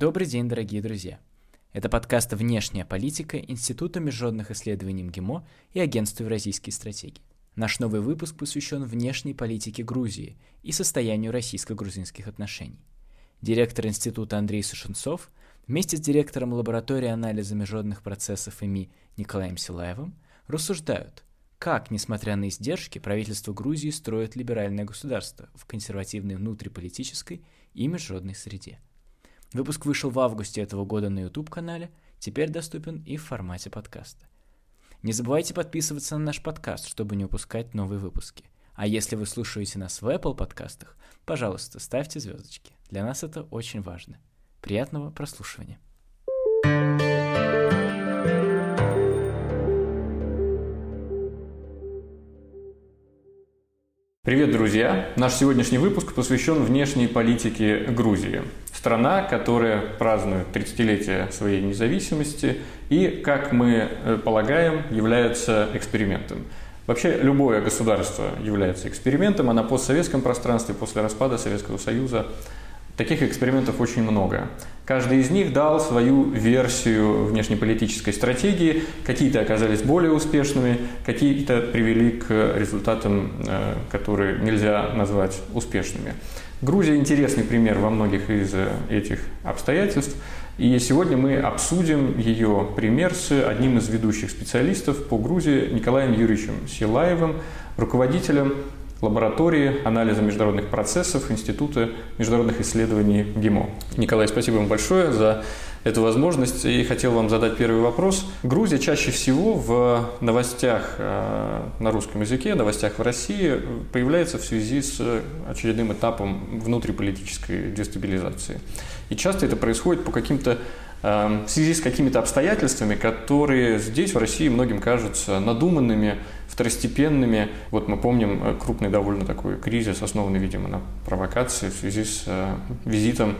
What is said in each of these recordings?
Добрый день, дорогие друзья! Это подкаст «Внешняя политика» Института международных исследований МГИМО и Агентства Евразийские стратегии. Наш новый выпуск посвящен внешней политике Грузии и состоянию российско-грузинских отношений. Директор института Андрей Сушенцов вместе с директором лаборатории анализа международных процессов ИМИ Николаем Силаевым рассуждают, как, несмотря на издержки, правительство Грузии строит либеральное государство в консервативной внутриполитической и международной среде – Выпуск вышел в августе этого года на YouTube-канале, теперь доступен и в формате подкаста. Не забывайте подписываться на наш подкаст, чтобы не упускать новые выпуски. А если вы слушаете нас в Apple подкастах, пожалуйста, ставьте звездочки. Для нас это очень важно. Приятного прослушивания. Привет, друзья! Наш сегодняшний выпуск посвящен внешней политике Грузии. Страна, которая празднует 30-летие своей независимости и, как мы э, полагаем, является экспериментом. Вообще любое государство является экспериментом, а на постсоветском пространстве после распада Советского Союза Таких экспериментов очень много. Каждый из них дал свою версию внешнеполитической стратегии. Какие-то оказались более успешными, какие-то привели к результатам, э, которые нельзя назвать успешными. Грузия интересный пример во многих из этих обстоятельств. И сегодня мы обсудим ее пример с одним из ведущих специалистов по Грузии Николаем Юрьевичем Силаевым, руководителем лаборатории анализа международных процессов Института международных исследований ГИМО. Николай, спасибо вам большое за эту возможность. И хотел вам задать первый вопрос. Грузия чаще всего в новостях э, на русском языке, новостях в России появляется в связи с очередным этапом внутриполитической дестабилизации. И часто это происходит по каким-то э, в связи с какими-то обстоятельствами, которые здесь, в России, многим кажутся надуманными, второстепенными. Вот мы помним э, крупный довольно такой кризис, основанный, видимо, на провокации в связи с э, визитом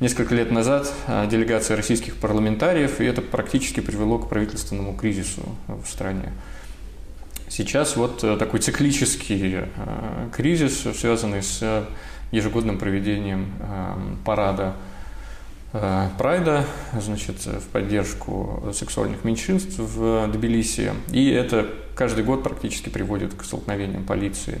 несколько лет назад э, делегации российских парламентариев, и это практически привело к правительственному кризису в стране. Сейчас вот такой циклический кризис, связанный с ежегодным проведением парада Э, Прайда, значит, в поддержку сексуальных меньшинств в Тбилиси. И это каждый год практически приводит к столкновениям полиции, э,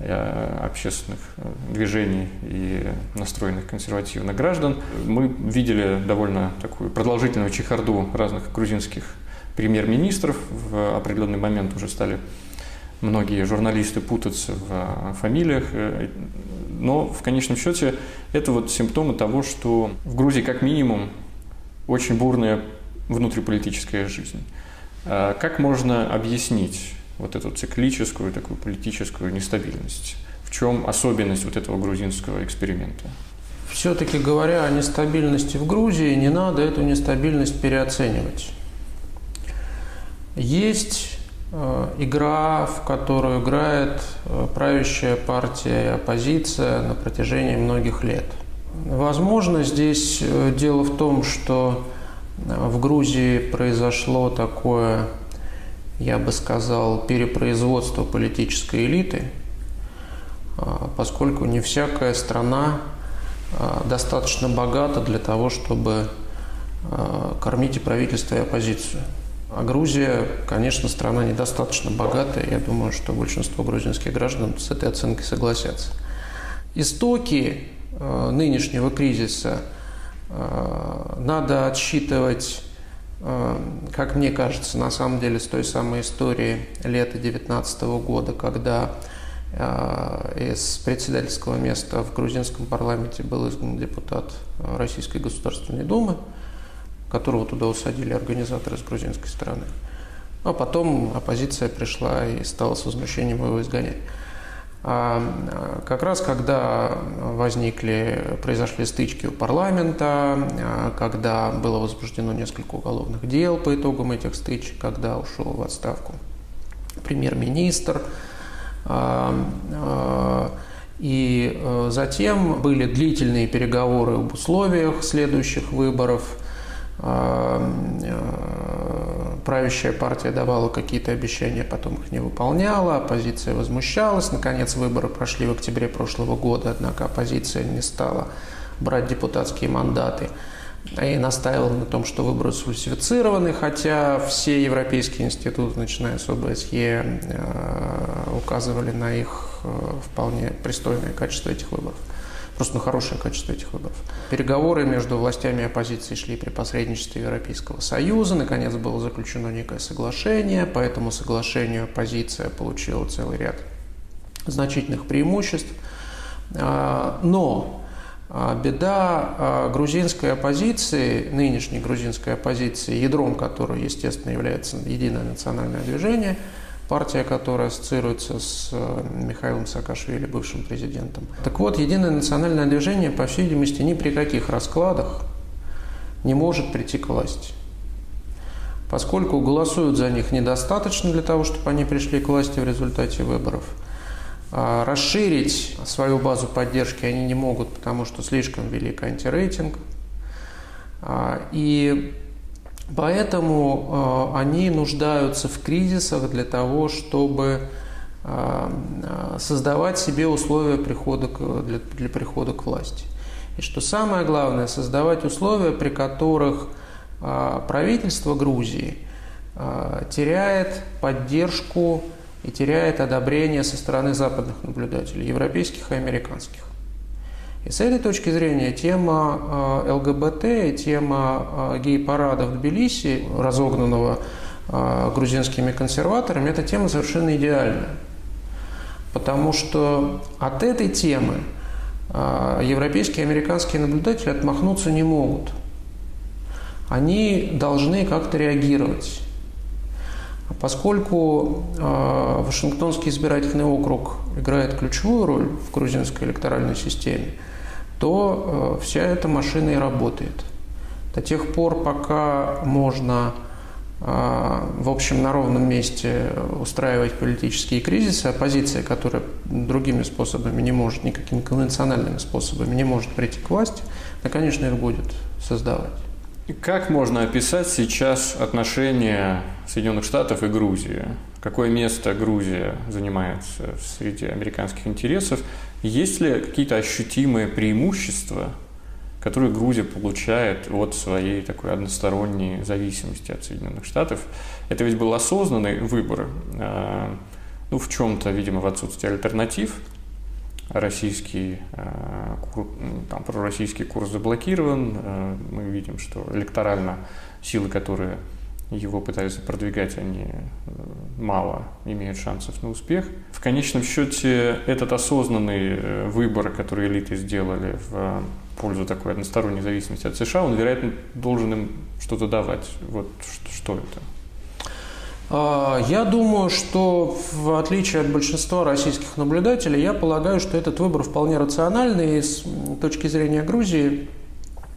общественных э, движений и настроенных консервативных граждан. Мы видели довольно такую продолжительную чехарду разных грузинских премьер-министров. В определенный момент уже стали многие журналисты путаться в фамилиях, но в конечном счете это вот симптомы того, что в Грузии как минимум очень бурная внутриполитическая жизнь. Как можно объяснить вот эту циклическую такую политическую нестабильность? В чем особенность вот этого грузинского эксперимента? Все-таки говоря о нестабильности в Грузии, не надо эту нестабильность переоценивать. Есть Э, игра, в которую играет э, правящая партия и оппозиция на протяжении многих лет. Возможно, здесь э, дело в том, что в Грузии произошло такое, я бы сказал, перепроизводство политической элиты, поскольку не всякая страна достаточно богата для того, чтобы кормить и правительство, и оппозицию. А Грузия, конечно, страна недостаточно богатая. Я думаю, что большинство грузинских граждан с этой оценкой согласятся. Истоки нынешнего кризиса надо отсчитывать, как мне кажется, на самом деле с той самой истории лета 2019 года, когда э, из председательского места в грузинском парламенте был изгнан депутат Российской Государственной Думы – которого туда усадили организаторы с грузинской стороны. А потом оппозиция пришла и стала с возмущением его изгонять. А, как раз когда возникли, произошли стычки у парламента, а, когда было возбуждено несколько уголовных дел по итогам этих стычек, когда ушел в отставку премьер-министр, а, и э, затем были длительные переговоры об условиях следующих выборов – правящая партия давала какие-то обещания, потом их не выполняла, оппозиция возмущалась. Наконец, выборы прошли в октябре прошлого года, однако оппозиция не стала брать депутатские мандаты. и настаивал на том, что выборы сфальсифицированы, хотя все европейские институты, начиная с ОБСЕ, указывали на их вполне пристойное качество этих выборов просто на хорошее качество этих выборов. Переговоры между властями и оппозицией шли при посредничестве Европейского Союза. Наконец было заключено некое соглашение. По этому соглашению оппозиция получила целый ряд значительных преимуществ. А, но а, беда а, грузинской оппозиции, нынешней грузинской оппозиции, ядром которой, естественно, является единое национальное движение – партия, которая ассоциируется с э, Михаилом Саакашвили, бывшим президентом. Так вот, Единое национальное движение, по всей видимости, ни при каких раскладах не может прийти к власти. Поскольку голосуют за них недостаточно для того, чтобы они пришли к власти в результате выборов, а расширить свою базу поддержки они не могут, потому что слишком велик антирейтинг. А, и Поэтому э, они нуждаются в кризисах для того, чтобы э, создавать себе условия прихода к, для, для прихода к власти. И что самое главное, создавать условия, при которых э, правительство Грузии теряет поддержку и теряет одобрение со стороны западных наблюдателей, европейских и американских. И с этой точки зрения тема э, ЛГБТ и тема э, гей-парада в Тбилиси, разогнанного э, грузинскими консерваторами, эта тема совершенно идеальная. Потому что от этой темы европейские и американские наблюдатели отмахнуться не могут. Они должны как-то реагировать. Поскольку Вашингтонский избирательный округ играет ключевую роль в грузинской электоральной системе, то э, вся эта машина и работает. До тех пор, пока можно э, в общем, на ровном месте устраивать политические кризисы, оппозиция, которая другими способами не может, никакими конвенциональными способами не может прийти к власти, она, конечно, их будет создавать. Как можно описать сейчас отношения Соединенных Штатов и Грузии? Какое место Грузия занимает среди американских интересов? Есть ли какие-то ощутимые преимущества, которые Грузия получает от своей такой односторонней зависимости от Соединенных Штатов? Это ведь был осознанный выбор, а, ну, в чем-то, видимо, в отсутствии альтернатив, российский, э, там, пророссийский курс заблокирован. Э, мы видим, что электорально силы, которые его пытаются продвигать, они э, мало имеют шансов на успех. В конечном счете этот осознанный выбор, который элиты сделали в пользу такой односторонней зависимости от США, он, вероятно, должен им что-то давать. Вот что это? А, я думаю, что в отличие от большинства российских наблюдателей, я полагаю, что этот выбор вполне рациональный и с точки зрения Грузии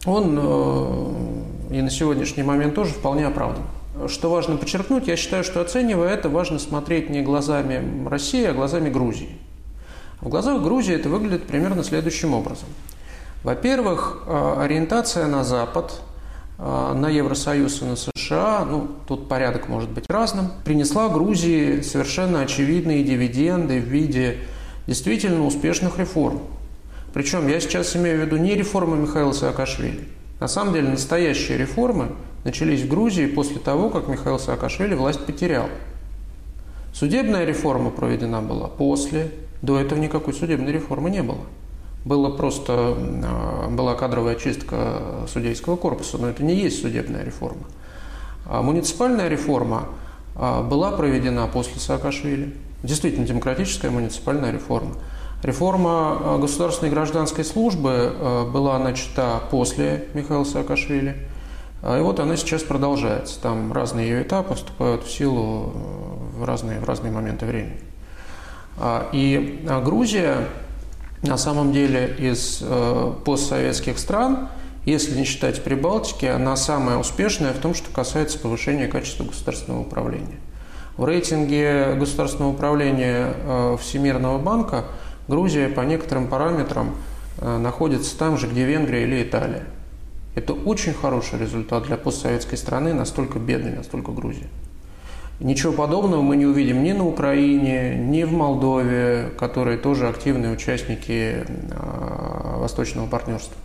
он э, и на сегодняшний момент тоже вполне оправдан. Что важно подчеркнуть, я считаю, что оценивая это, важно смотреть не глазами России, а глазами Грузии. В глазах Грузии это выглядит примерно следующим образом. Во-первых, э, ориентация на Запад – а, на Евросоюз и на США, ну, тут порядок может быть разным, принесла Грузии совершенно очевидные дивиденды в виде действительно успешных реформ. Причем я сейчас имею в виду не реформы Михаила Саакашвили. На самом деле настоящие реформы начались в Грузии после того, как Михаил Саакашвили власть потерял. Судебная реформа проведена была после, до этого никакой судебной реформы не было было просто, а, была кадровая чистка судейского корпуса, но это не есть судебная реформа. А муниципальная реформа а, была проведена после Саакашвили. Действительно, демократическая муниципальная реформа. Реформа государственной гражданской службы была начата после Михаила Саакашвили. И вот она сейчас продолжается. Там разные ее этапы вступают в силу в разные, в разные моменты времени. И Грузия на самом деле из э, постсоветских стран, если не считать Прибалтики, она самая успешная в том, что касается повышения качества государственного управления. В рейтинге государственного управления э, Всемирного банка Грузия по некоторым параметрам э, находится там же, где Венгрия или Италия. Это очень хороший результат для постсоветской страны, настолько бедной, настолько Грузия. Ничего подобного мы не увидим ни на Украине, ни в Молдове, которые тоже активные участники а, Восточного партнерства.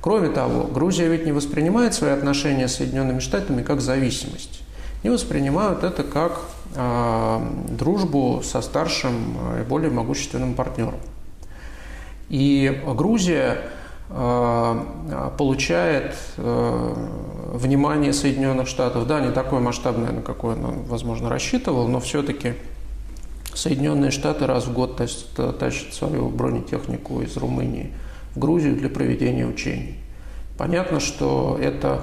Кроме того, Грузия ведь не воспринимает свои отношения с Соединенными Штатами как зависимость. Не воспринимают это как э, дружбу со старшим и более могущественным партнером. И Грузия получает э, внимание Соединенных Штатов, да, не такое масштабное, на какое он, возможно, рассчитывал, но все-таки Соединенные Штаты раз в год тащат, тащат свою бронетехнику из Румынии в Грузию для проведения учений. Понятно, что это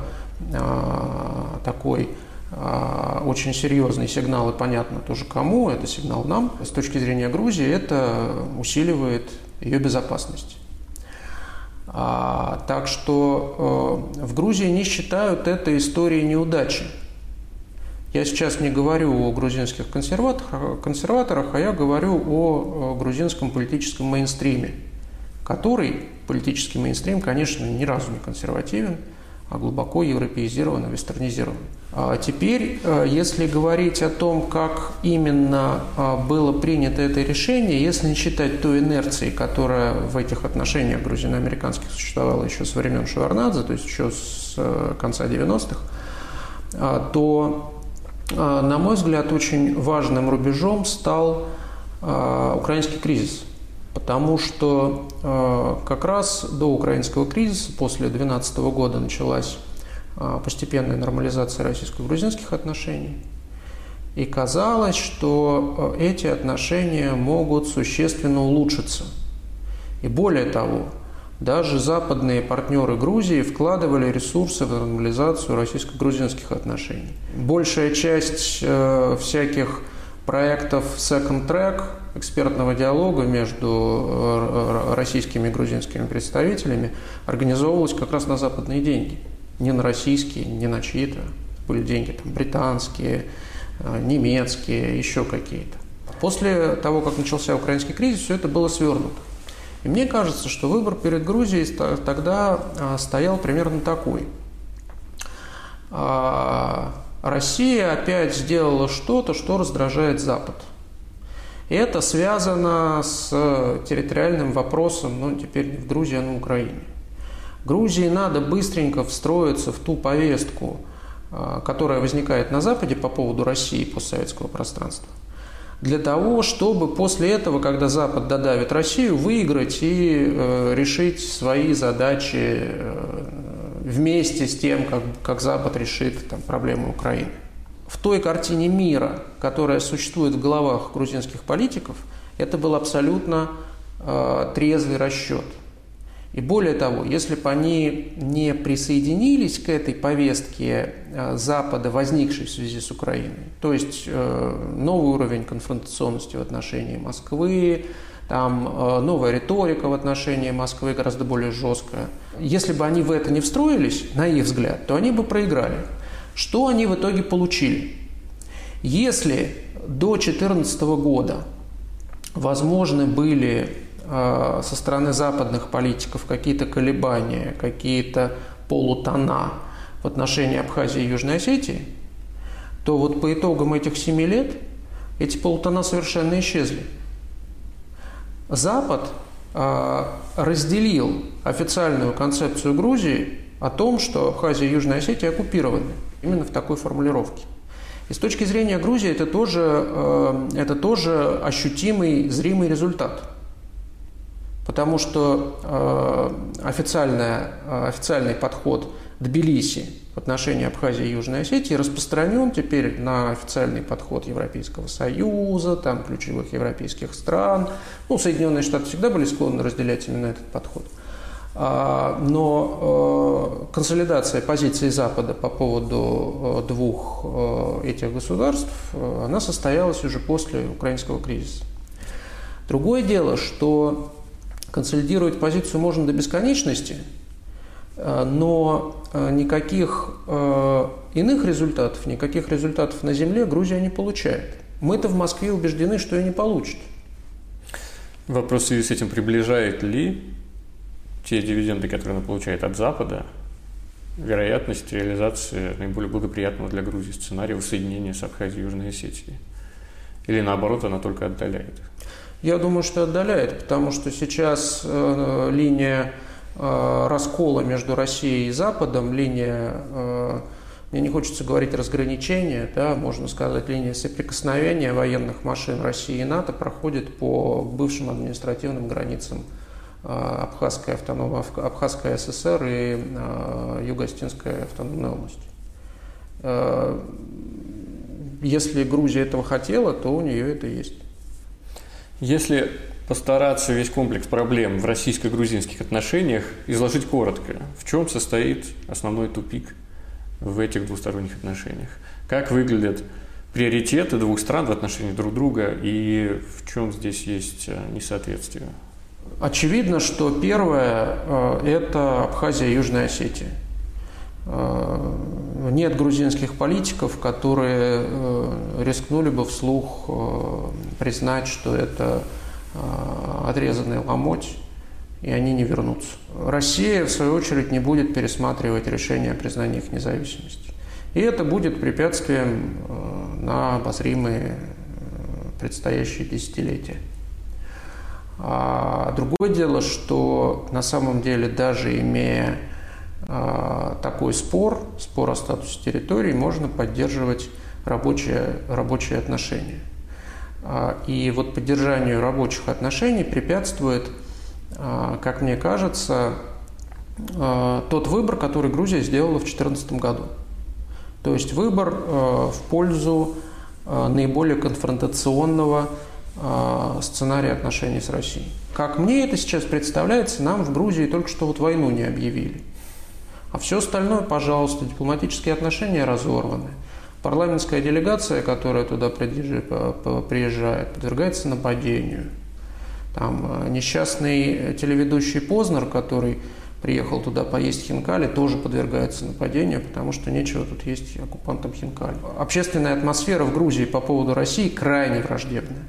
а, такой а, очень серьезный сигнал, и понятно тоже кому, это сигнал нам. С точки зрения Грузии это усиливает ее безопасность. А, так что э, в Грузии не считают это историей неудачи. Я сейчас не говорю о грузинских консерваторах, консерваторах, а я говорю о грузинском политическом мейнстриме, который, политический мейнстрим, конечно, ни разу не консервативен, глубоко европеизирован вестернизирован. А теперь, э, если говорить о том, как именно а, было принято это решение, если не считать той инерции, которая в этих отношениях грузино-американских существовала еще со времен Шеварнадзе, то есть еще с э, конца 90-х, а, то а, на мой взгляд, очень важным рубежом стал а, украинский кризис. Потому что а, как раз до украинского кризиса, после 2012 года, началась постепенная нормализация российско-грузинских отношений. И казалось, что эти отношения могут существенно улучшиться. И более того, даже западные партнеры Грузии вкладывали ресурсы в нормализацию российско-грузинских отношений. Большая часть э, всяких проектов Second Track, экспертного диалога между э, российскими и грузинскими представителями, организовывалась как раз на западные деньги. Не на российские, не на чьи-то. Были деньги там, британские, э, немецкие, еще какие-то. После того, как начался украинский кризис, все это было свернуто. И мне кажется, что выбор перед Грузией тогда а, стоял примерно такой. Россия опять сделала что-то, что раздражает Запад. И это связано с территориальным вопросом, ну, теперь в Грузии, а на Украине. Грузии надо быстренько встроиться в ту повестку, а, которая возникает на Западе по поводу России постсоветского пространства для того, чтобы после этого, когда Запад додавит Россию, выиграть и э, решить свои задачи э, вместе с тем, как, как Запад решит там, проблемы Украины. В той картине мира, которая существует в головах грузинских политиков, это был абсолютно э, трезвый расчет – и более того, если бы они не присоединились к этой повестке э, Запада, возникшей в связи с Украиной, то есть э, новый уровень конфронтационности в отношении Москвы, там э, новая риторика в отношении Москвы гораздо более жесткая. Если бы они в это не встроились, на их взгляд, то они бы проиграли. Что они в итоге получили? Если до 2014 года возможны были Э, со стороны западных политиков какие-то колебания, какие-то полутона в отношении Абхазии и Южной Осетии, то вот по итогам этих семи лет эти полутона совершенно исчезли. Запад э, разделил официальную концепцию Грузии о том, что Абхазия и Южная Осетия оккупированы. Именно в такой формулировке. И с точки зрения Грузии это тоже, э, это тоже ощутимый, зримый результат – потому что э, официальная, официальный подход Тбилиси в отношении Абхазии и Южной Осетии распространен теперь на официальный подход Европейского Союза, там ключевых европейских стран. Ну, Соединенные Штаты всегда были склонны разделять именно этот подход. А, но э, консолидация позиции Запада по поводу двух этих государств, она состоялась уже после украинского кризиса. Другое дело, что Консолидировать позицию можно до бесконечности, э, но э, никаких э, иных результатов, никаких результатов на земле Грузия не получает. Мы-то в Москве убеждены, что и не получит. Вопрос в связи с этим приближает ли те дивиденды, которые она получает от Запада, вероятность реализации наиболее благоприятного для Грузии сценария воссоединения с Абхазией и Южной Осетией? Или наоборот, она только отдаляет? Я думаю, что отдаляет, потому что сейчас э, линия раскола между Россией и Западом, линия мне не хочется говорить разграничения, да, можно сказать, линия соприкосновения военных машин России и НАТО проходит по бывшим административным границам а, Абхазской, автоном... Абхазской ССР и Юго-Остинской автономной области. Если Грузия этого хотела, то у нее это есть. Если постараться весь комплекс проблем в российско-грузинских отношениях изложить коротко, в чем состоит основной тупик – в этих двусторонних отношениях. Как выглядят приоритеты двух стран в отношении друг друга и в чем здесь есть э, несоответствие? Очевидно, что первое э, – это Абхазия и Южная Осетия. Э, нет грузинских политиков, которые рискнули бы вслух признать, что это отрезанный ломоть, и они не вернутся. Россия, в свою очередь, не будет пересматривать решение о признании их независимости. И это будет препятствием э, на обозримые э, предстоящие десятилетия. А другое дело, что на самом деле даже имея э, такой спор, спор о статусе территории, можно поддерживать рабочие, рабочие отношения. А, и вот поддержанию рабочих отношений препятствует а, как мне кажется, а, тот выбор, который Грузия сделала в 2014 году. То есть выбор в пользу наиболее конфронтационного сценария отношений с Россией. Как мне это сейчас представляется, нам в Грузии только что вот войну не объявили. А все остальное, пожалуйста, дипломатические отношения разорваны. Парламентская делегация, которая туда приезжает, подвергается нападению – там э, несчастный телеведущий Познер, который приехал туда поесть хинкали, тоже подвергается нападению, потому что нечего тут есть оккупантам хинкали. Общественная атмосфера в Грузии по поводу России крайне враждебная.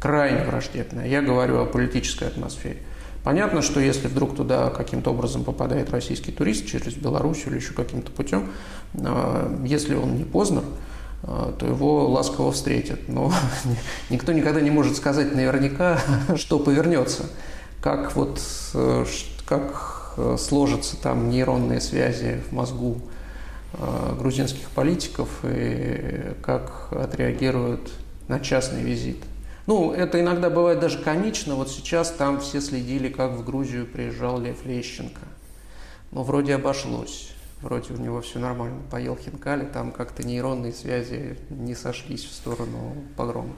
Крайне враждебная. Я говорю о политической атмосфере. Понятно, что если вдруг туда каким-то образом попадает российский турист через Белоруссию или еще каким-то путем, э, если он не Познер, а, то его ласково встретят. Но никто никогда не может сказать наверняка, что повернется, как, вот, э, как э, сложатся там нейронные связи в мозгу э, грузинских политиков и как отреагируют на частный визит. Ну, это иногда бывает даже комично. Вот сейчас там все следили, как в Грузию приезжал Лев Лещенко. Но вроде обошлось вроде у него все нормально, поел хинкали, там как-то нейронные связи не сошлись в сторону погрома.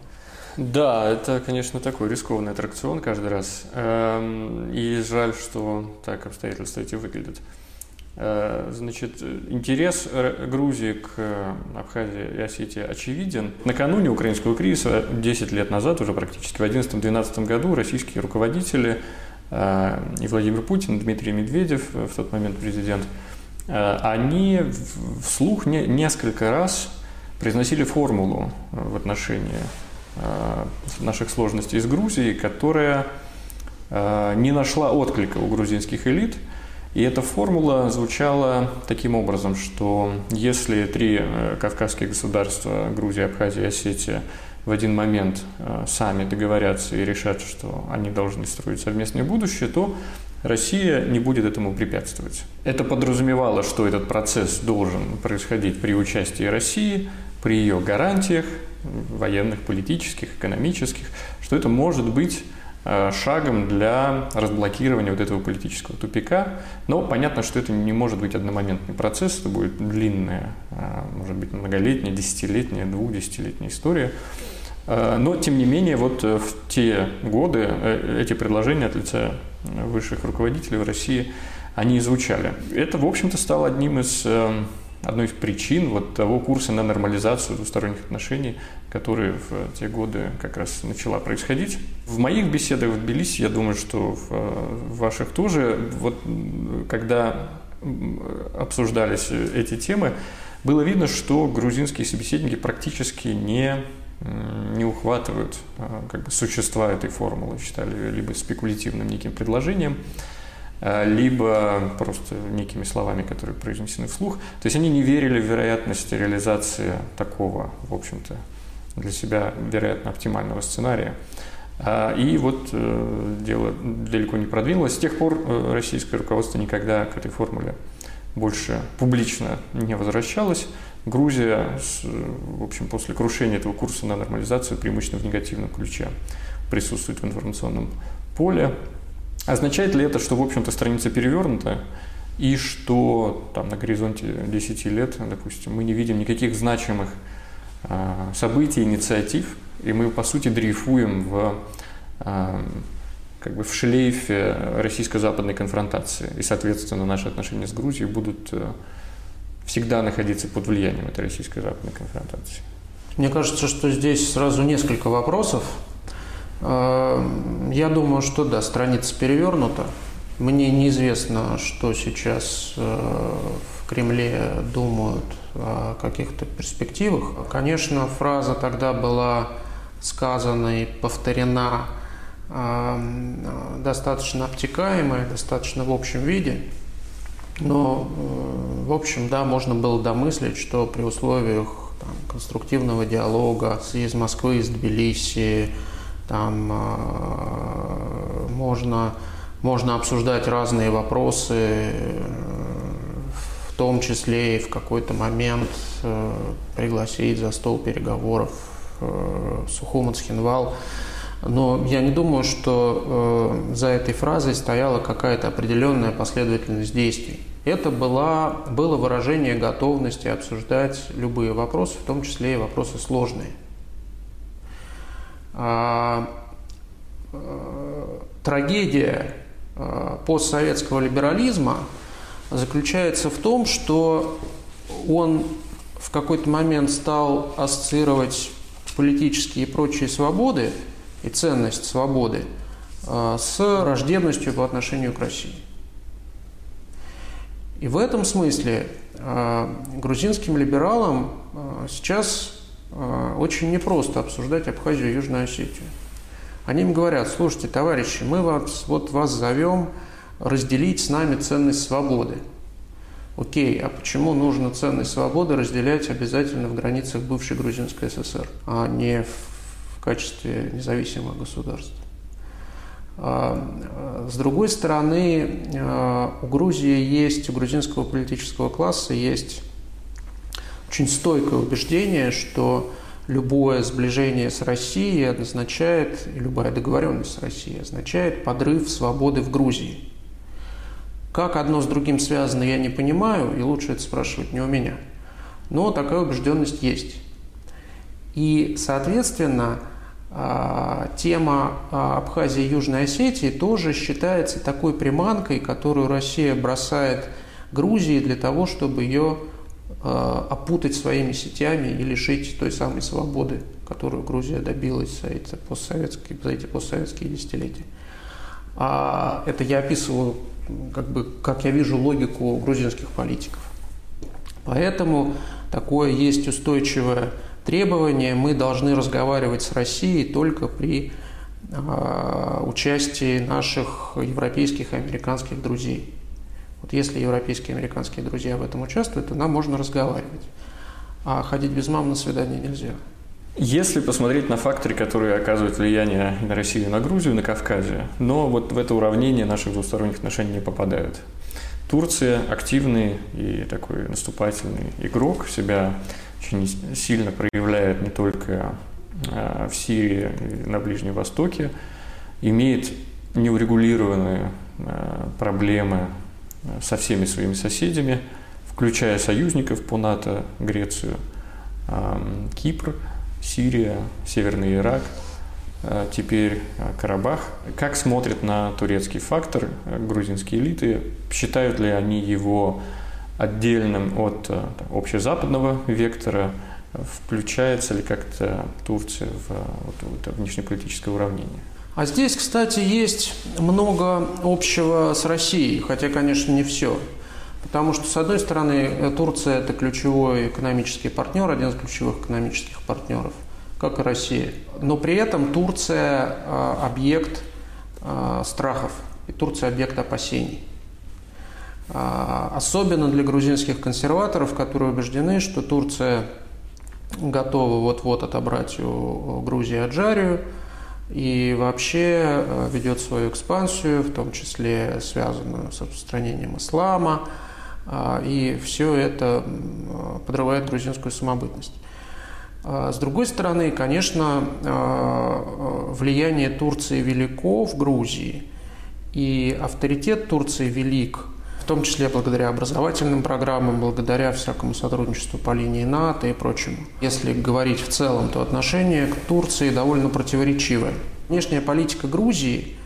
Да, это, конечно, такой рискованный аттракцион каждый раз. Эм, и жаль, что так обстоятельства эти выглядят. Э, значит, интерес Грузии к Абхазии и Осетии очевиден. Накануне украинского кризиса, 10 лет назад, уже практически в 2011-2012 году, российские руководители э, и Владимир Путин, Дмитрий Медведев, в тот момент президент, Э, они вслух несколько раз произносили формулу э, в отношении э, наших сложностей с Грузией, которая не нашла отклика у грузинских элит. И эта формула звучала таким образом, что если три кавказские государства, Грузия, Абхазия Осетия, в один момент сами договорятся и решат, что они должны строить совместное будущее, то Россия не будет этому препятствовать. Это подразумевало, что этот процесс должен происходить при участии России, при ее гарантиях военных, политических, экономических, что это может быть э, шагом для разблокирования вот этого политического тупика. Но понятно, что это не может быть одномоментный процесс, это будет длинная, э, может быть, многолетняя, десятилетняя, двухдесятилетняя история. Э, но, тем не менее, вот в те годы эти предложения от лица высших руководителей в России, они звучали. Это, в общем-то, стало одним из, э, одной из причин вот того курса на нормализацию двусторонних отношений, который в те годы как раз начала происходить. В моих беседах в Тбилиси, я думаю, что в, ваших тоже, вот когда обсуждались эти темы, было видно, что грузинские собеседники практически не не ухватывают а, как бы, существа этой формулы, считали либо спекулятивным неким предложением, либо просто некими словами, которые произнесены вслух. То есть они не верили в вероятность реализации такого, в общем-то, для себя, вероятно, оптимального сценария. А, и вот э, дело далеко не продвинулось. С тех пор э, российское руководство никогда к этой формуле больше публично не возвращалось. Грузия, в общем, после крушения этого курса на нормализацию преимущественно в негативном ключе присутствует в информационном поле. Означает ли это, что, в общем-то, страница перевернута, и что там на горизонте 10 лет, допустим, мы не видим никаких значимых а, событий, инициатив, и мы, по сути, дрейфуем в, а, как бы в шлейфе российско-западной конфронтации. И, соответственно, наши отношения с Грузией будут э, всегда находиться под влиянием этой российско-западной конфронтации. Мне кажется, что здесь сразу несколько вопросов. А, я думаю, что да, страница перевернута. Мне неизвестно, что сейчас э, в Кремле думают о каких-то перспективах. Конечно, фраза тогда была сказана и повторена э, достаточно обтекаемая, достаточно в общем виде. Но, э, в общем, да, можно было домыслить, что при условиях там, конструктивного диалога из Москвы, из Тбилиси, там можно можно обсуждать разные вопросы, э, в том числе и в какой-то момент э, пригласить за стол переговоров э, Сухуман. Но я не думаю, что за этой фразой стояла какая-то определенная последовательность действий. Это была, было выражение готовности обсуждать любые вопросы, в том числе и вопросы сложные. А, трагедия Э, постсоветского либерализма заключается в том, что он в какой-то момент стал ассоциировать политические и прочие свободы и ценность свободы э, с враждебностью по отношению к России. И в этом смысле э, грузинским либералам сейчас очень непросто обсуждать Абхазию и Южную Осетию. Они им говорят, слушайте, товарищи, мы вас, вот вас зовем разделить с нами ценность свободы. Окей, а почему нужно ценность свободы разделять обязательно в границах бывшей Грузинской ССР, а не в качестве независимого государства? А, с другой стороны, у Грузии есть, у грузинского политического класса есть очень стойкое убеждение, что любое сближение с Россией означает, и любая договоренность с Россией означает подрыв свободы в Грузии. Как одно с другим связано, я не понимаю, и лучше это спрашивать не у меня. Но такая убежденность есть. И, соответственно, а, тема а, Абхазии и Южной Осетии тоже считается такой приманкой, которую Россия бросает Грузии для того, чтобы ее опутать своими сетями и лишить той самой свободы, которую Грузия добилась за эти постсоветские, за эти постсоветские десятилетия. А это я описываю, как, бы, как я вижу логику грузинских политиков. Поэтому такое есть устойчивое требование. Мы должны разговаривать с Россией только при э, участии наших европейских и американских друзей. Вот если европейские и американские друзья в этом участвуют, то нам можно разговаривать. А ходить без мам на свидание нельзя. Если посмотреть на факторы, которые оказывают влияние на Россию, на Грузию, на Кавказе, но вот в это уравнение наших двусторонних отношений не попадают. Турция активный и такой наступательный игрок, себя очень сильно проявляет не только а, в Сирии на Ближнем Востоке, имеет неурегулированные а, проблемы со всеми своими соседями, включая союзников по НАТО, Грецию, Кипр, Сирия, Северный Ирак, а, теперь а, Карабах. Как смотрят на турецкий фактор э, грузинские элиты? Считают ли они его отдельным от э, общезападного вектора? Включается ли как-то Турция в вот, вот, внешнеполитическое уравнение? А здесь, кстати, есть много общего с Россией, хотя, конечно, не все. Потому что, с одной стороны, Турция – это ключевой экономический партнер, один из ключевых экономических партнеров, как и Россия. Но при этом Турция – объект страхов, и Турция – объект опасений. Особенно для грузинских консерваторов, которые убеждены, что Турция готова вот-вот отобрать у Грузии Аджарию – и вообще ведет свою экспансию, в том числе связанную с распространением ислама, и все это подрывает грузинскую самобытность. С другой стороны, конечно, влияние Турции велико в Грузии, и авторитет Турции велик – в том числе благодаря образовательным программам, благодаря всякому сотрудничеству по линии НАТО и прочему. Если говорить в целом, то отношение к Турции довольно противоречивое. Внешняя политика Грузии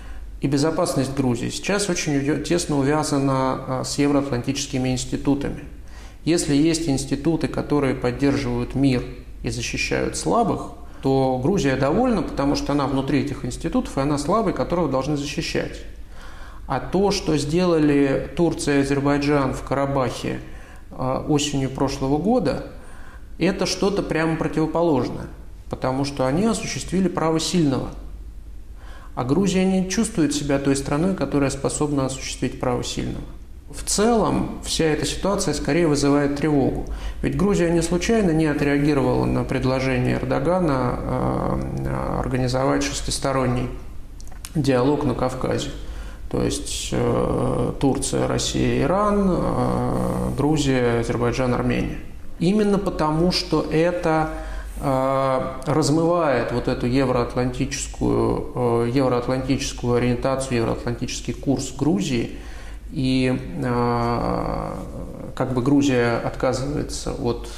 и безопасность Грузии сейчас очень тесно увязана а, с евроатлантическими институтами. Если есть институты, которые поддерживают мир и защищают слабых, то Грузия довольна, потому что она внутри этих институтов, и она слабый, которого должны защищать. А то, что сделали Турция и Азербайджан в Карабахе а, осенью прошлого года, это что-то прямо противоположное, потому что они осуществили право сильного. А Грузия не чувствует себя той страной, которая способна осуществить право сильного. В целом вся эта ситуация скорее вызывает тревогу. Ведь Грузия не случайно не отреагировала на предложение Эрдогана а, организовать шестисторонний диалог на Кавказе. То есть э, Турция, Россия, Иран, э, Грузия, Азербайджан, Армения. Именно потому, что это э, размывает вот эту евроатлантическую, евроатлантическую ориентацию, евроатлантический курс Грузии. И как бы Грузия отказывается от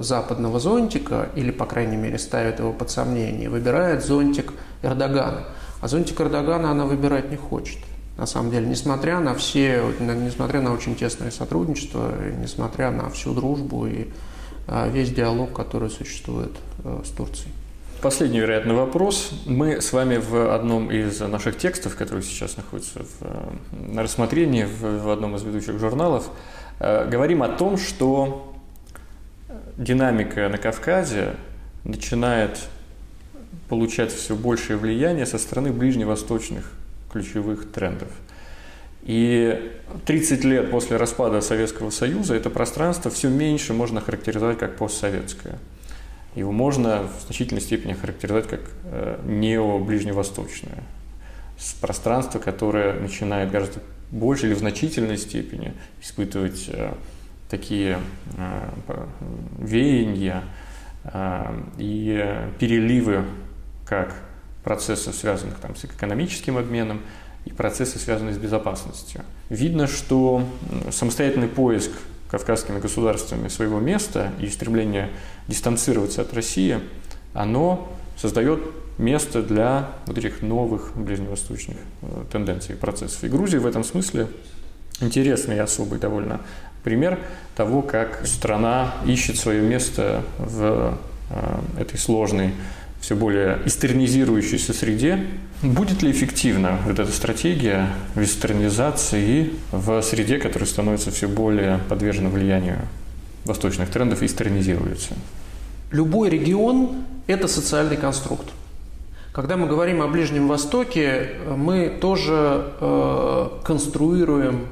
западного зонтика, или, по крайней мере, ставит его под сомнение, выбирает зонтик Эрдогана. А зонтик Эрдогана она выбирать не хочет на самом деле, несмотря на все, несмотря на очень тесное сотрудничество, несмотря на всю дружбу и а, весь диалог, который существует э, с Турцией. Последний, вероятно, вопрос. Мы с вами в одном из наших текстов, который сейчас находится в, э, на рассмотрении в, в одном из ведущих журналов, э, говорим о том, что динамика на Кавказе начинает получать все большее влияние со стороны ближневосточных ключевых трендов. И 30 лет после распада Советского Союза это пространство все меньше можно характеризовать как постсоветское. Его можно в значительной степени характеризовать как э, нео-ближневосточное. Пространство, которое начинает гораздо больше или в значительной степени испытывать э, такие э, веяния и переливы, как процессов, связанных там, с экономическим обменом, и процессы, связанные с безопасностью. Видно, что самостоятельный поиск кавказскими государствами своего места и стремление дистанцироваться от России, оно создает место для вот этих новых ближневосточных э, тенденций и процессов. И Грузия в этом смысле интересный и особый довольно пример того, как страна ищет свое место в э, этой сложной все более истернизирующейся среде. Будет ли эффективна вот эта стратегия вестернизации в среде, которая становится все более подвержена влиянию восточных трендов и истернизируется? Любой регион – это социальный конструкт. Когда мы говорим о Ближнем Востоке, мы тоже э, конструируем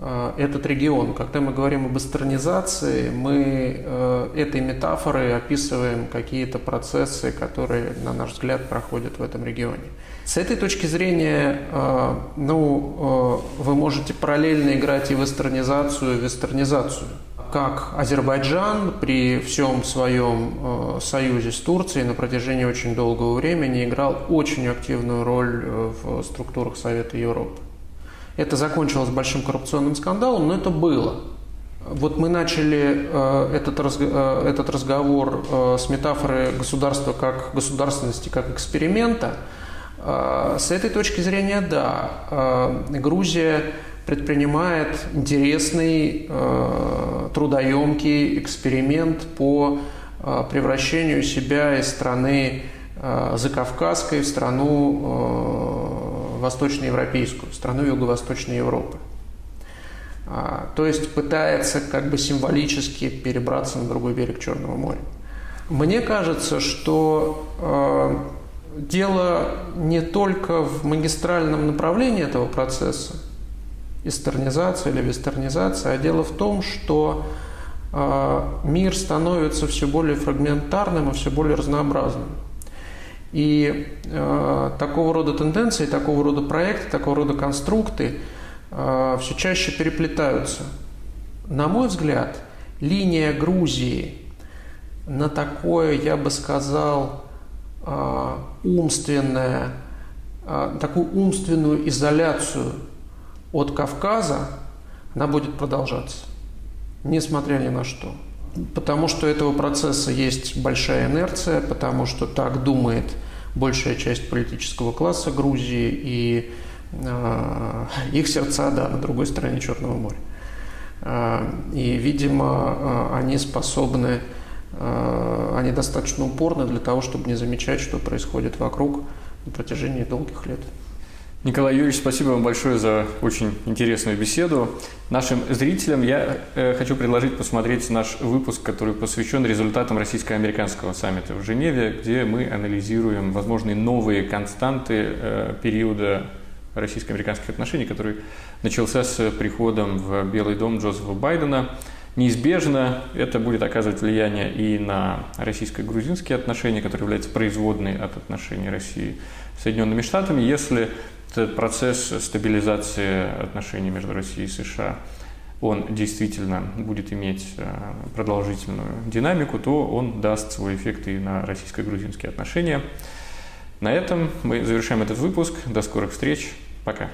этот регион. Когда мы говорим об эстернизации, мы э, этой метафорой описываем какие-то процессы, которые, на наш взгляд, проходят в этом регионе. С этой точки зрения, э, ну, вы можете параллельно играть и в эстернизацию, и в вестернизацию. Как Азербайджан при всем своем союзе с Турцией на протяжении очень долгого времени играл очень активную роль в структурах Совета Европы. Это закончилось большим коррупционным скандалом, но это было. Вот мы начали э, этот, э, этот разговор э, с метафоры государства как государственности, как эксперимента. С этой точки зрения, да, Грузия предпринимает интересный, трудоемкий эксперимент по превращению себя из страны закавказской в страну восточноевропейскую, страну Юго-Восточной Европы. А, то есть пытается как бы символически перебраться на другой берег Черного моря. Мне кажется, что э, дело не только в магистральном направлении этого процесса, эстернизация или вестернизация, а дело в том, что э, мир становится все более фрагментарным и все более разнообразным. И э, такого рода тенденции, такого рода проекты, такого рода конструкты э, все чаще переплетаются. На мой взгляд, линия Грузии на такое, я бы сказал, э, умственное, э, такую умственную изоляцию от Кавказа, она будет продолжаться, несмотря ни на что. Потому что этого процесса есть большая инерция, потому что так думает большая часть политического класса Грузии, и э, их сердца, да, на другой стороне Черного моря. Э, и, видимо, э, они способны, э, они достаточно упорны для того, чтобы не замечать, что происходит вокруг на протяжении долгих лет. Николай Юрьевич, спасибо вам большое за очень интересную беседу. Нашим зрителям я э, хочу предложить посмотреть наш выпуск, который посвящен результатам российско-американского саммита в Женеве, где мы анализируем возможные новые константы э, периода российско-американских отношений, который начался с приходом в Белый дом Джозефа Байдена. Неизбежно это будет оказывать влияние и на российско-грузинские отношения, которые являются производной от отношений России с Соединенными Штатами, если процесс стабилизации отношений между Россией и США, он действительно будет иметь э, продолжительную динамику, то он даст свой эффект и на российско-грузинские отношения. На этом мы завершаем этот выпуск. До скорых встреч. Пока.